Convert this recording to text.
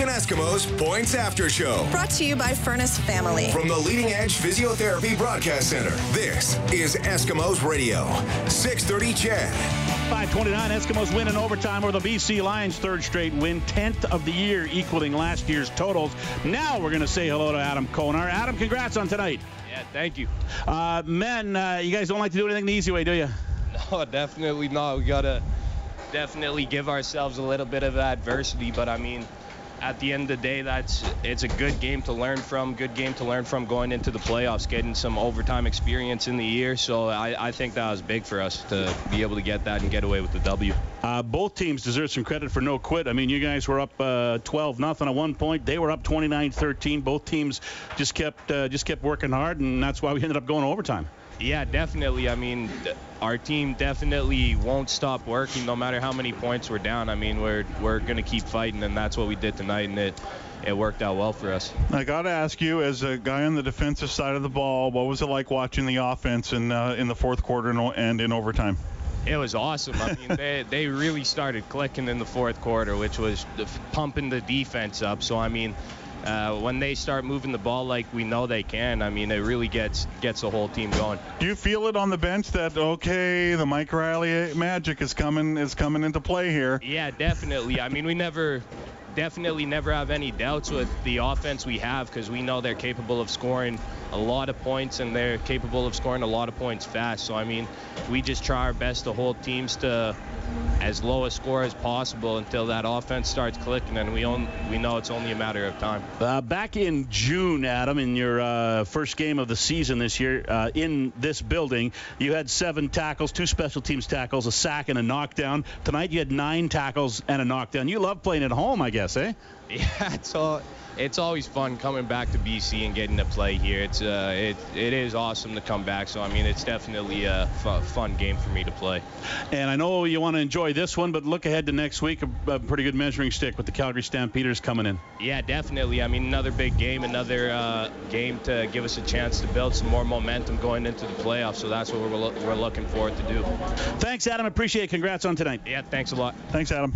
Edmonton Eskimos Points After Show. Brought to you by Furnace Family. From the Leading Edge Physiotherapy Broadcast Center, this is Eskimos Radio. 630 CHED. 529 Eskimos win in overtime over the BC Lions third straight win 10th of the year equaling last year's totals now we're going to say hello to Adam Konar Adam congrats on tonight yeah thank you uh, men uh, you guys don't like to do anything the easy way do you no definitely not we gotta definitely give ourselves a little bit of adversity but I mean at the end of the day, that's it's a good game to learn from. Good game to learn from going into the playoffs, getting some overtime experience in the year. So I, I think that was big for us to be able to get that and get away with the W. Uh, both teams deserve some credit for no quit. I mean, you guys were up uh, 12 nothing at one point. They were up 29-13. Both teams just kept uh, just kept working hard, and that's why we ended up going overtime. Yeah, definitely. I mean, our team definitely won't stop working no matter how many points we're down. I mean, we're we're going to keep fighting, and that's what we did tonight, and it it worked out well for us. I got to ask you, as a guy on the defensive side of the ball, what was it like watching the offense in uh, in the fourth quarter and in overtime? It was awesome. I mean, they, they really started clicking in the fourth quarter, which was pumping the defense up. So, I mean, uh, when they start moving the ball like we know they can, I mean, it really gets gets the whole team going. Do you feel it on the bench that okay, the Mike Reilly magic is coming is coming into play here? Yeah, definitely. I mean, we never definitely never have any doubts with the offense we have because we know they're capable of scoring a lot of points and they're capable of scoring a lot of points fast. So I mean, we just try our best to hold teams to as low a score as possible until that offense starts clicking, and we own, we know it's only a matter of time. Uh, back in June, Adam, in your uh, first game of the season this year uh, in this building, you had seven tackles, two special teams tackles, a sack, and a knockdown. Tonight, you had nine tackles and a knockdown. You love playing at home, I guess, eh? Yeah, it's all it's always fun coming back to BC and getting to play here. It's uh, it it is awesome to come back. So I mean, it's definitely a f- fun game for me to play. And I know you want to enjoy this one, but look ahead to next week. A, a, pretty good measuring stick with the Calgary Stampeders coming in. Yeah, definitely. I mean, another big game, another uh, game to give us a chance to build some more momentum going into the playoffs. So that's what we're we're looking forward to do. Thanks, Adam. Appreciate it. Congrats on tonight. Yeah, thanks a lot. Thanks, Adam.